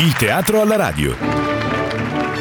Il teatro alla radio.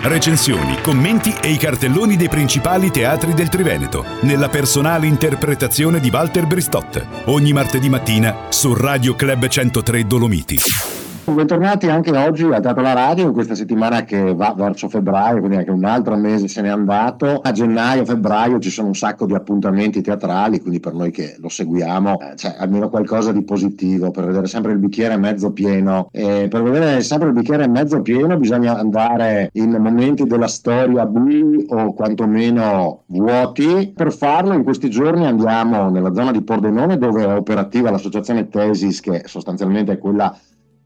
Recensioni, commenti e i cartelloni dei principali teatri del Triveneto, nella personale interpretazione di Walter Bristotte, ogni martedì mattina su Radio Club 103 Dolomiti. Bentornati anche oggi a Teatro La Radio, in questa settimana che va verso febbraio, quindi anche un altro mese se n'è andato. A gennaio, febbraio ci sono un sacco di appuntamenti teatrali, quindi per noi che lo seguiamo eh, c'è almeno qualcosa di positivo per vedere sempre il bicchiere mezzo pieno. E per vedere sempre il bicchiere mezzo pieno bisogna andare in momenti della storia bui o quantomeno vuoti. Per farlo in questi giorni andiamo nella zona di Pordenone dove è operativa l'associazione Tesis, che sostanzialmente è quella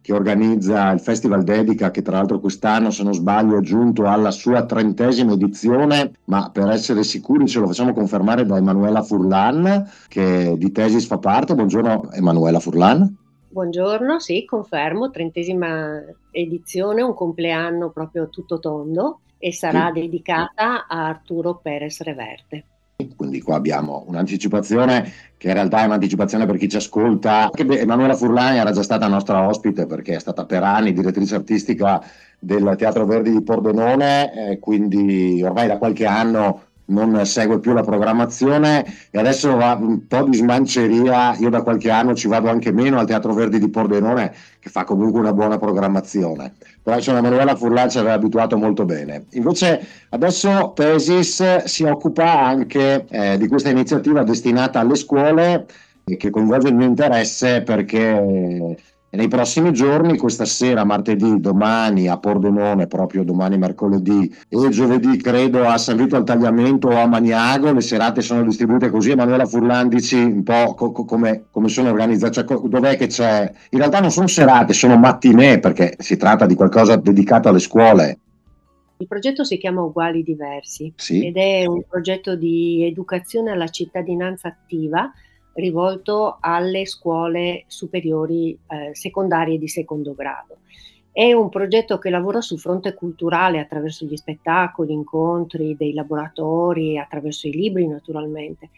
che organizza il Festival Dedica, che tra l'altro quest'anno, se non sbaglio, è giunto alla sua trentesima edizione, ma per essere sicuri ce lo facciamo confermare da Emanuela Furlan, che di Tesis fa parte. Buongiorno Emanuela Furlan. Buongiorno, sì, confermo, trentesima edizione, un compleanno proprio tutto tondo e sarà sì. dedicata a Arturo Perez Reverte. Quindi qua abbiamo un'anticipazione che in realtà è un'anticipazione per chi ci ascolta. Emanuela Furlani era già stata nostra ospite perché è stata per anni direttrice artistica del Teatro Verdi di Pordenone, eh, quindi ormai da qualche anno non segue più la programmazione e adesso va un po' di smanceria. Io da qualche anno ci vado anche meno al Teatro Verdi di Pordenone, che fa comunque una buona programmazione. Insomma Emanuela Furlan ci aveva abituato molto bene. Invece adesso Tesis si occupa anche eh, di questa iniziativa destinata alle scuole che coinvolge il mio interesse perché nei prossimi giorni, questa sera, martedì, domani a Pordenone, proprio domani mercoledì e giovedì credo a San Vito al Tagliamento o a Maniago, le serate sono distribuite così. Emanuela Furlandici, un po' co- come, come, sono organizzate, cioè, co- dov'è che c'è? In realtà non sono serate, sono mattinee perché si tratta di qualcosa dedicato alle scuole. Il progetto si chiama Uguali Diversi sì. ed è un progetto di educazione alla cittadinanza attiva rivolto alle scuole superiori eh, secondarie di secondo grado. È un progetto che lavora sul fronte culturale attraverso gli spettacoli, incontri, dei laboratori, attraverso i libri naturalmente,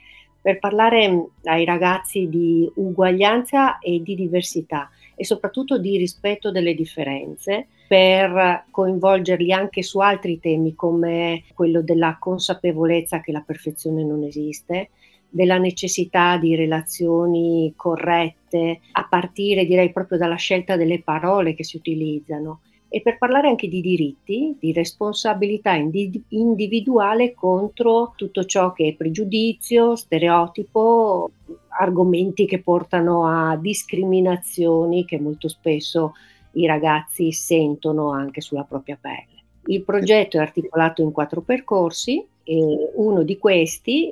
per parlare ai ragazzi di uguaglianza e di diversità e soprattutto di rispetto delle differenze, per coinvolgerli anche su altri temi come quello della consapevolezza che la perfezione non esiste, della necessità di relazioni corrette, a partire direi proprio dalla scelta delle parole che si utilizzano e per parlare anche di diritti, di responsabilità individuale contro tutto ciò che è pregiudizio, stereotipo, argomenti che portano a discriminazioni che molto spesso i ragazzi sentono anche sulla propria pelle. Il progetto è articolato in quattro percorsi e uno di questi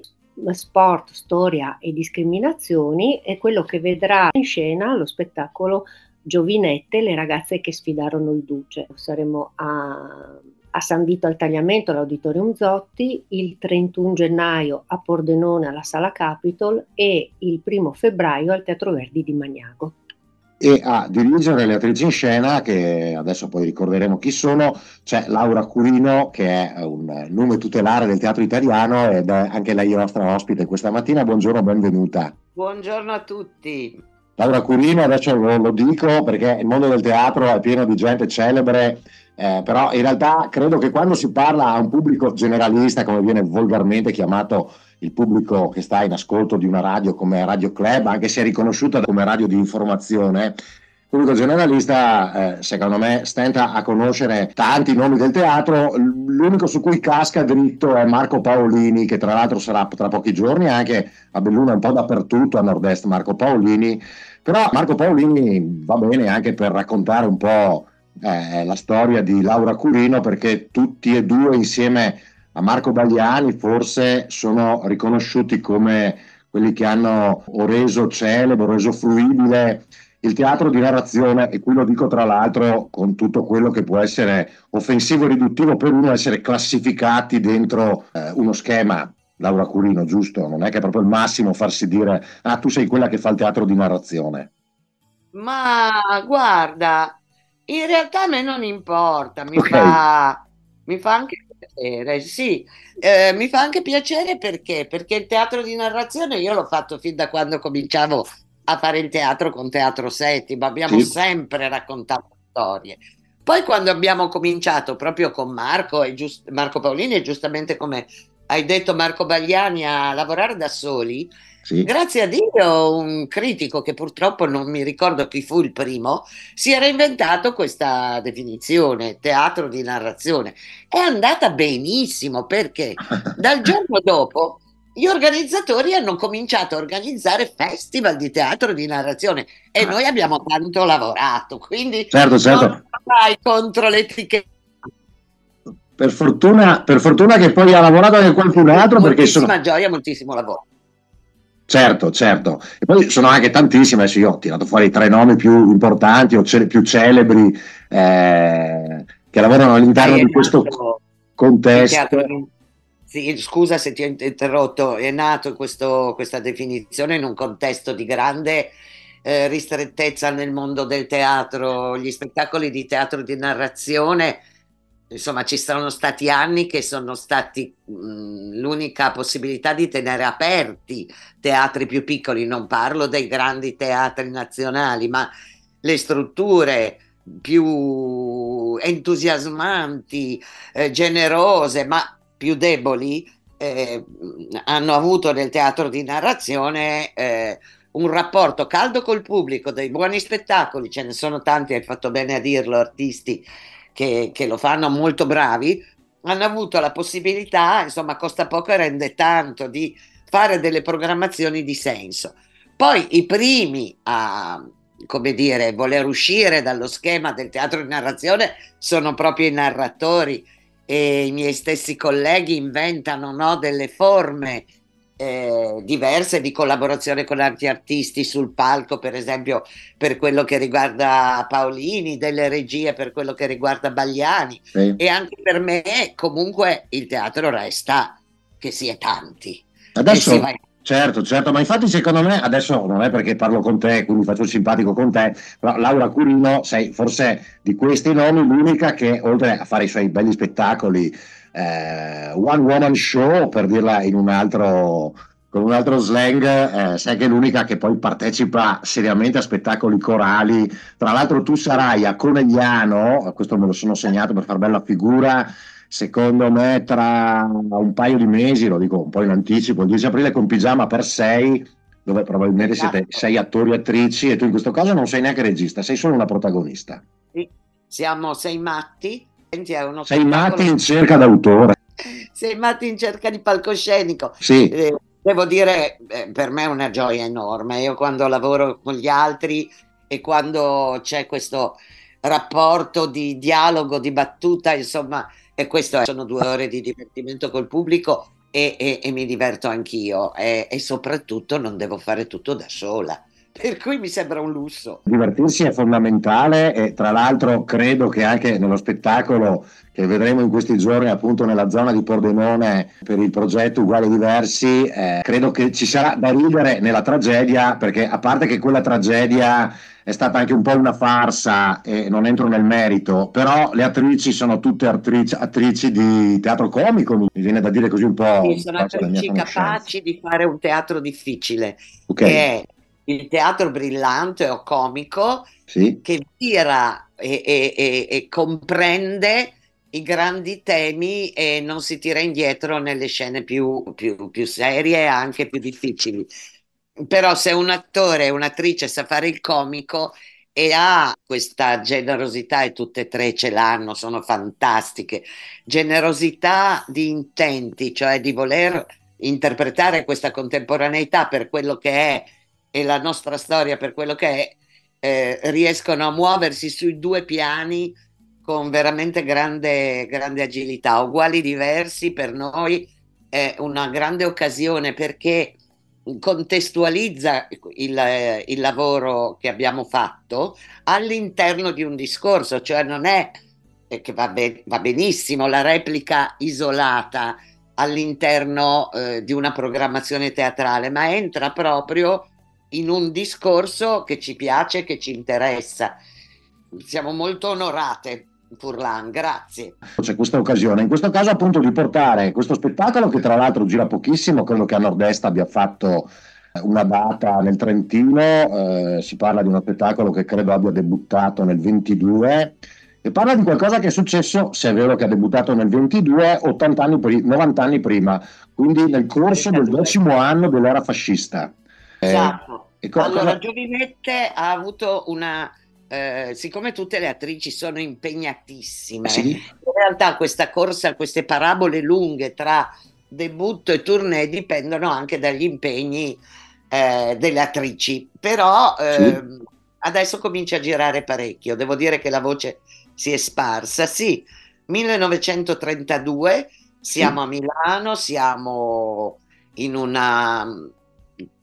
sport, storia e discriminazioni è quello che vedrà in scena lo spettacolo Giovinette, le ragazze che sfidarono il Duce. Saremo a, a San Vito al Tagliamento all'Auditorium Zotti, il 31 gennaio a Pordenone alla Sala Capitol e il 1 febbraio al Teatro Verdi di Magnago e a dirigere le attrici in scena, che adesso poi ricorderemo chi sono, c'è Laura Curino, che è un nome tutelare del teatro italiano ed è anche lei nostra ospite questa mattina. Buongiorno, benvenuta. Buongiorno a tutti. Laura Curino, adesso lo, lo dico perché il mondo del teatro è pieno di gente celebre, eh, però in realtà credo che quando si parla a un pubblico generalista, come viene volgarmente chiamato il pubblico che sta in ascolto di una radio come Radio Club, anche se è riconosciuta come radio di informazione, il pubblico generalista, eh, secondo me, stenta a conoscere tanti nomi del teatro. L'unico su cui casca dritto è Marco Paolini, che tra l'altro sarà tra pochi giorni anche a Belluno, un po' dappertutto a nord-est. Marco Paolini, però Marco Paolini va bene anche per raccontare un po' eh, la storia di Laura Curino, perché tutti e due insieme a Marco Bagliani forse sono riconosciuti come quelli che hanno reso celebre, reso fruibile il teatro di narrazione, e qui lo dico tra l'altro con tutto quello che può essere offensivo e riduttivo per uno essere classificati dentro eh, uno schema. Laura Curino, giusto? Non è che è proprio il massimo farsi dire, ah, tu sei quella che fa il teatro di narrazione. Ma guarda, in realtà a me non importa, mi, okay. fa, mi fa anche piacere, sì, eh, mi fa anche piacere perché? Perché il teatro di narrazione io l'ho fatto fin da quando cominciavo a fare il teatro con Teatro Settimo, abbiamo sì. sempre raccontato storie. Poi quando abbiamo cominciato proprio con Marco, e giust- Marco Paolini e giustamente come hai detto Marco Bagliani a lavorare da soli, sì. grazie a Dio un critico che purtroppo non mi ricordo chi fu il primo, si era inventato questa definizione, teatro di narrazione. È andata benissimo perché dal giorno dopo gli organizzatori hanno cominciato a organizzare festival di teatro di narrazione e ah. noi abbiamo tanto lavorato, quindi certo, certo. non vai contro l'etichetta. Per fortuna, per fortuna che poi ha lavorato anche qualcun altro perché sono... gioia, moltissimo lavoro. Certo, certo. E poi sono anche tantissime, adesso io ho tirato fuori i tre nomi più importanti o ce- più celebri eh, che lavorano all'interno di questo contesto. Sì, scusa se ti ho interrotto, è nato questo, questa definizione in un contesto di grande eh, ristrettezza nel mondo del teatro, gli spettacoli di teatro di narrazione, insomma ci sono stati anni che sono stati mh, l'unica possibilità di tenere aperti teatri più piccoli, non parlo dei grandi teatri nazionali, ma le strutture più entusiasmanti, eh, generose, ma più deboli eh, hanno avuto nel teatro di narrazione eh, un rapporto caldo col pubblico, dei buoni spettacoli, ce ne sono tanti, hai fatto bene a dirlo, artisti che, che lo fanno molto bravi, hanno avuto la possibilità, insomma costa poco e rende tanto, di fare delle programmazioni di senso. Poi i primi a, come dire, voler uscire dallo schema del teatro di narrazione sono proprio i narratori e i miei stessi colleghi inventano no, delle forme eh, diverse di collaborazione con altri artisti sul palco, per esempio per quello che riguarda Paolini, delle regie per quello che riguarda Bagliani sì. e anche per me comunque il teatro resta che si è tanti. Adesso, Certo, certo, ma infatti secondo me, adesso non è perché parlo con te, quindi faccio il simpatico con te, però Laura Curino sei forse di questi nomi l'unica che oltre a fare i suoi belli spettacoli, eh, one woman show per dirla in un altro, con un altro slang, eh, sei che l'unica che poi partecipa seriamente a spettacoli corali. Tra l'altro tu sarai a Conegliano, questo me lo sono segnato per far bella figura, secondo me tra un paio di mesi, lo dico un po' in anticipo, il 10 aprile con Pigiama per 6, dove probabilmente esatto. siete sei attori e attrici e tu in questo caso non sei neanche regista, sei solo una protagonista. Sì, siamo sei matti. Sei matti in cerca d'autore. Sei matti in cerca di palcoscenico. Sì. Eh, devo dire, eh, per me è una gioia enorme. Io quando lavoro con gli altri e quando c'è questo rapporto di dialogo, di battuta, insomma, e questo è, sono due ore di divertimento col pubblico e, e, e mi diverto anch'io e, e soprattutto non devo fare tutto da sola per cui mi sembra un lusso. Divertirsi è fondamentale e tra l'altro credo che anche nello spettacolo che vedremo in questi giorni appunto nella zona di Pordenone per il progetto Uguali Diversi, eh, credo che ci sarà da ridere nella tragedia perché a parte che quella tragedia è stata anche un po' una farsa e non entro nel merito, però le attrici sono tutte attrici, attrici di teatro comico, mi viene da dire così un po'. Sì, sono attrici capaci di fare un teatro difficile, okay. che è il teatro brillante o comico sì. che tira e, e, e, e comprende i grandi temi e non si tira indietro nelle scene più, più, più serie e anche più difficili però se un attore e un'attrice sa fare il comico e ha questa generosità e tutte e tre ce l'hanno, sono fantastiche, generosità di intenti, cioè di voler interpretare questa contemporaneità per quello che è e la nostra storia per quello che è, eh, riescono a muoversi sui due piani con veramente grande, grande agilità, uguali diversi per noi. È una grande occasione perché contestualizza il, il, lavoro che abbiamo fatto all'interno di un discorso, cioè non è che va, be- va benissimo la replica isolata all'interno eh, di una programmazione teatrale, ma entra proprio in un discorso che ci piace, che ci interessa. Siamo molto onorate Furlan, grazie. C'è questa occasione, in questo caso appunto di portare questo spettacolo che tra l'altro gira pochissimo, credo che a Nord-Est abbia fatto una data nel Trentino, eh, si parla di uno spettacolo che credo abbia debuttato nel 22 e parla di qualcosa che è successo, se è vero che ha debuttato nel 22, 80 anni pri- 90 anni prima, quindi nel corso del decimo anno dell'era fascista. Eh, esatto. Eh, co- allora, cosa... Giovinette ha avuto una... Eh, siccome tutte le attrici sono impegnatissime, sì. in realtà questa corsa, queste parabole lunghe tra debutto e tournée dipendono anche dagli impegni eh, delle attrici, però sì. Ehm, adesso comincia a girare parecchio, devo dire che la voce si è sparsa. Sì, 1932, siamo a Milano, siamo in una,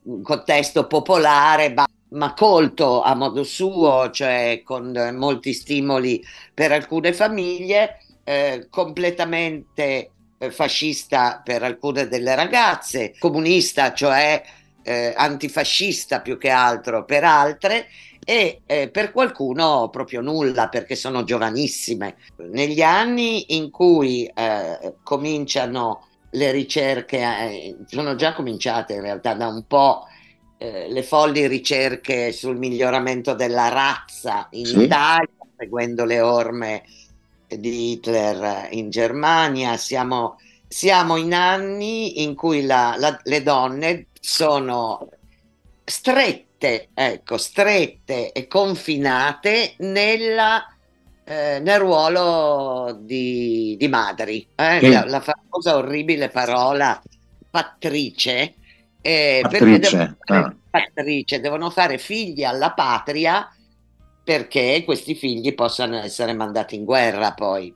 un contesto popolare, ma colto a modo suo, cioè con molti stimoli per alcune famiglie, eh, completamente eh, fascista per alcune delle ragazze, comunista, cioè eh, antifascista più che altro per altre e eh, per qualcuno proprio nulla perché sono giovanissime. Negli anni in cui eh, cominciano le ricerche, eh, sono già cominciate in realtà da un po' eh, le folli ricerche sul miglioramento della razza in sì. Italia, seguendo le orme di Hitler in Germania, siamo, siamo in anni in cui la, la, le donne sono strette strette, ecco, strette e confinate nella, eh, nel ruolo di, di madri. Eh? Sì. La, la, famosa orribile parola pattrice. Eh, pattrice. Devono fare, ah. pattrice, devono fare figli alla patria perché questi figli possano essere mandati in guerra poi.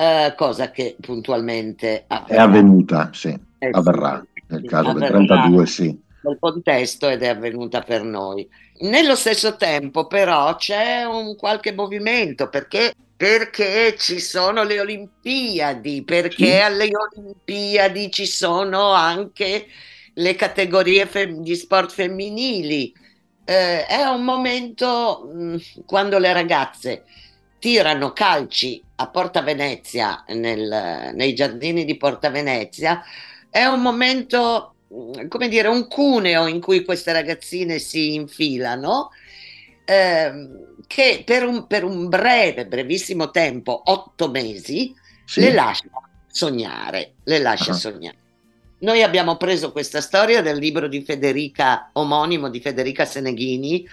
Uh, cosa che puntualmente avverrà. è avvenuta, sì, eh, avverrà. Nel caso avverrà. del 32, sì nel contesto ed è avvenuta per noi. Nello stesso tempo però c'è un qualche movimento perché, perché ci sono le Olimpiadi, perché alle Olimpiadi ci sono anche le categorie fem- di sport femminili. Eh, è un momento mh, mm, quando le ragazze tirano calci a Porta Venezia, nel, nei giardini di Porta Venezia, è un momento come dire, un cuneo in cui queste ragazzine si infilano, ehm, che per un, per un, breve, brevissimo tempo, otto mesi, sì. le lascia sognare, le lascia uh-huh. sognare. Noi abbiamo preso questa storia del libro di Federica, omonimo di Federica Seneghini,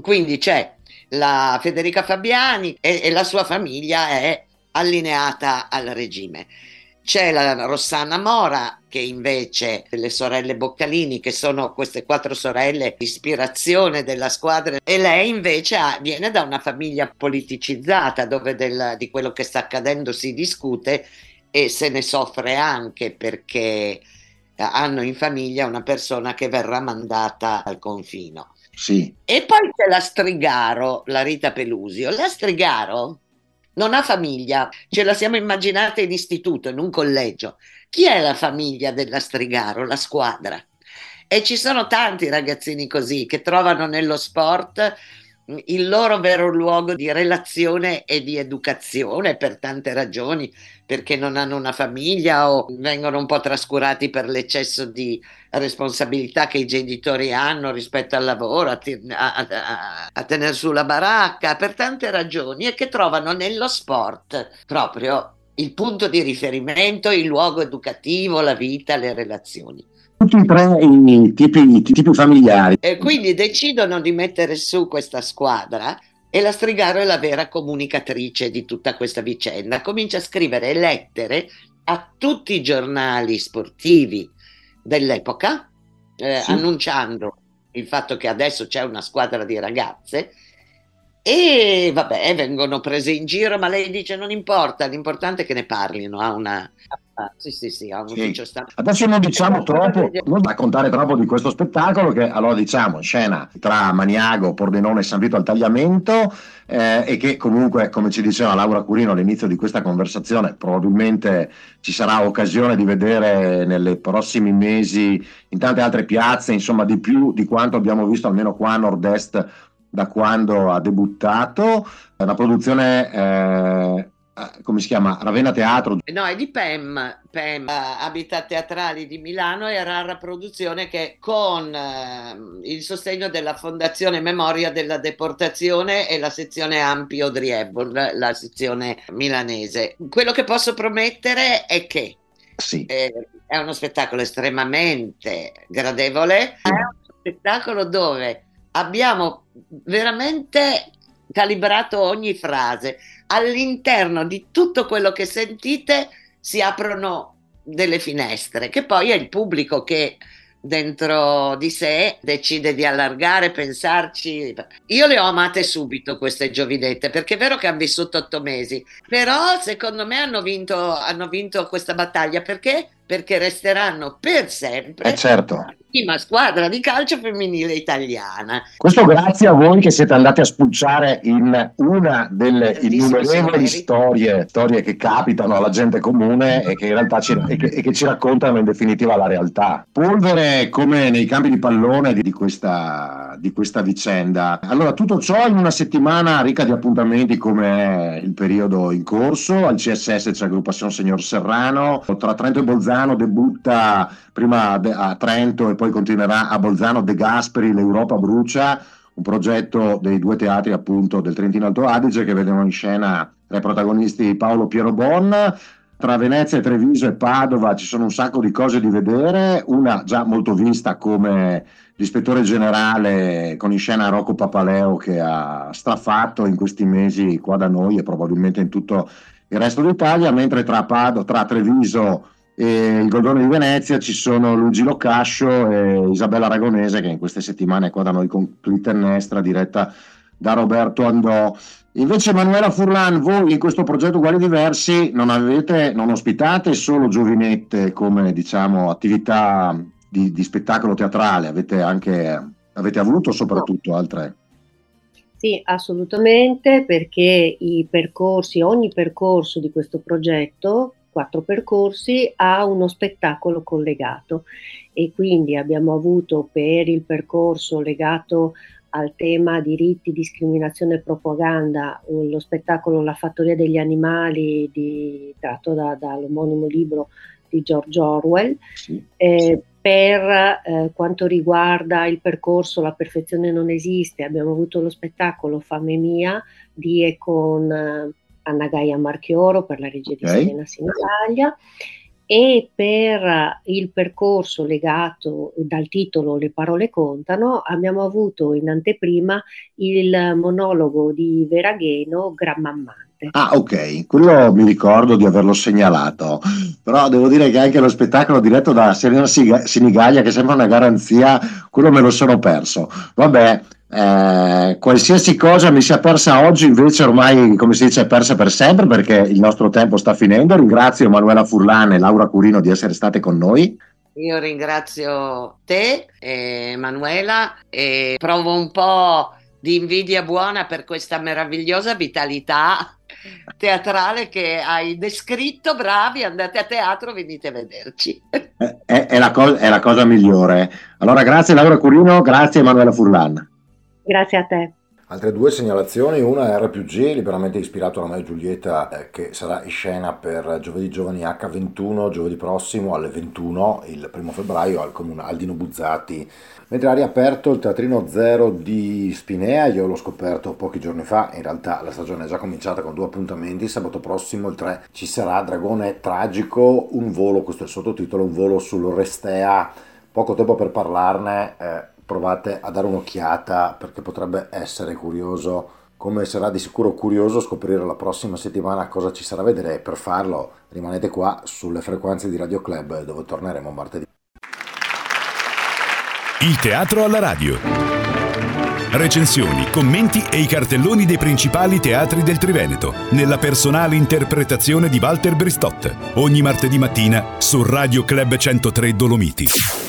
quindi c'è la Federica Fabiani e, e la sua famiglia è allineata al regime. C'è la Rossana Mora, che invece le sorelle Boccalini, che sono queste quattro sorelle ispirazione della squadra, e lei invece ha, viene da una famiglia politicizzata dove del, di quello che sta accadendo si discute e se ne soffre anche perché hanno in famiglia una persona che verrà mandata al confino. Sì. E poi c'è la Strigaro, la Rita Pelusio. La Strigaro non ha famiglia, ce la siamo immaginata in istituto, in un collegio. Chi è la famiglia della Strigaro, la squadra? E ci sono tanti ragazzini così che trovano nello sport il loro vero luogo di relazione e di educazione per tante ragioni, perché non hanno una famiglia o vengono un po' trascurati per l'eccesso di responsabilità che i genitori hanno rispetto al lavoro, a, a, a, a tenere su la baracca, per tante ragioni e che trovano nello sport proprio il punto di riferimento, il luogo educativo, la vita, le relazioni tutti e tre i tipi, i tipi familiari. E quindi decidono di mettere su questa squadra e la Strigaro è la vera comunicatrice di tutta questa vicenda. Comincia a scrivere lettere a tutti i giornali sportivi dell'epoca, eh, sì. annunciando il fatto che adesso c'è una squadra di ragazze e vabbè, vengono prese in giro, ma lei dice non importa, l'importante è che ne parlino, ha una, sì, sì, sì, ha un sì. Adesso non diciamo troppo, non raccontare troppo di questo spettacolo che allora diciamo scena tra Maniago, Pordenone e San Vito al tagliamento eh, e che comunque, come ci diceva Laura Curino all'inizio di questa conversazione, probabilmente ci sarà occasione di vedere nei prossimi mesi in tante altre piazze, insomma di più di quanto abbiamo visto almeno qua a nord-est da quando ha debuttato. È una produzione... Eh, eh, come si chiama? Ravenna Teatro? No, è di PEM, PEM Habitat Teatrali di Milano e Rara Produzione che con eh, il sostegno della Fondazione Memoria della Deportazione e la sezione Ampio Driebol, la sezione milanese. Quello che posso promettere è che sì. eh, è uno spettacolo estremamente gradevole, è uno spettacolo dove abbiamo veramente calibrato ogni frase. All'interno di tutto quello che sentite si aprono delle finestre, che poi è il pubblico che dentro di sé decide di allargare, pensarci. Io le ho amate subito queste giovinette, perché è vero che hanno vissuto otto mesi, però secondo me hanno vinto, hanno vinto questa battaglia perché? Perché resteranno per sempre eh certo prima squadra di calcio femminile italiana. Questo grazie a voi che siete andati a spulciare in una delle innumerevoli storie, storie che capitano alla gente comune e che in realtà ci, e che, e che ci raccontano in definitiva la realtà. Polvere come nei campi di pallone di questa, di questa vicenda. Allora, tutto ciò in una settimana ricca di appuntamenti come il periodo in corso. Al CSS c'è l'aggruppazione Signor Serrano, tra Trento e Bolzano debutta prima a Trento e poi continuerà a Bolzano. De Gasperi, l'Europa brucia, un progetto dei due teatri appunto del Trentino Alto Adige che vedono in scena tra i protagonisti Paolo Piero Bon. Tra Venezia, Treviso e Padova ci sono un sacco di cose di vedere, una già molto vista come l'ispettore generale con in scena Rocco Papaleo che ha strafatto in questi mesi qua da noi e probabilmente in tutto il resto d'Italia, mentre tra, Pado, tra Treviso e il Goldone di Venezia ci sono Luigi Locascio e Isabella Aragonese che in queste settimane è qua da noi con Clitennestra diretta da Roberto Andò. Invece Emanuela Furlan, voi in questo progetto Uguali Diversi non avete, non ospitate solo giovinette come diciamo attività di, di spettacolo teatrale, avete anche avete avuto soprattutto altre sì, assolutamente, perché i percorsi, ogni percorso di questo progetto quattro percorsi a uno spettacolo collegato e quindi abbiamo avuto per il percorso legato al tema diritti, discriminazione e propaganda lo spettacolo La fattoria degli animali di, tratto da, dall'omonimo libro di George Orwell. Sì, eh. Per eh, quanto riguarda il percorso La perfezione non esiste, abbiamo avuto lo spettacolo Fame mia di e con eh, Anna Gaia Marchioro per la regia okay. di Serena Sinigaglia e per il percorso legato dal titolo Le parole contano abbiamo avuto in anteprima il monologo di Veragheno Grammammante. Ah, ok, quello mi ricordo di averlo segnalato, però devo dire che anche lo spettacolo diretto da Serena Sinigaglia, che sembra una garanzia, quello me lo sono perso. Vabbè, eh, qualsiasi cosa mi sia persa oggi invece ormai come si dice è persa per sempre perché il nostro tempo sta finendo. Ringrazio Manuela Furlan e Laura Curino di essere state con noi. Io ringrazio te Emanuela e provo un po' di invidia buona per questa meravigliosa vitalità teatrale che hai descritto. Bravi andate a teatro venite a vederci. È, è, è, la, co- è la cosa migliore. Allora grazie Laura Curino grazie Emanuela Furlan Grazie a te. Altre due segnalazioni, una è RPG, liberamente ispirato a Romeo e Giulietta, eh, che sarà in scena per Giovedì Giovani H21, giovedì prossimo alle 21, il primo febbraio, al comune Aldino Buzzati. Mentre ha riaperto il Teatrino Zero di Spinea, io l'ho scoperto pochi giorni fa, in realtà la stagione è già cominciata con due appuntamenti, sabato prossimo, il 3, ci sarà Dragone Tragico, un volo, questo è il sottotitolo, un volo sull'Orestea, poco tempo per parlarne. Eh, provate a dare un'occhiata perché potrebbe essere curioso come sarà di sicuro curioso scoprire la prossima settimana cosa ci sarà a vedere per farlo rimanete qua sulle frequenze di Radio Club dove torneremo martedì. Il teatro alla radio. Recensioni, commenti e i cartelloni dei principali teatri del Triveneto nella personale interpretazione di Walter Bristotte ogni martedì mattina su Radio Club 103 Dolomiti.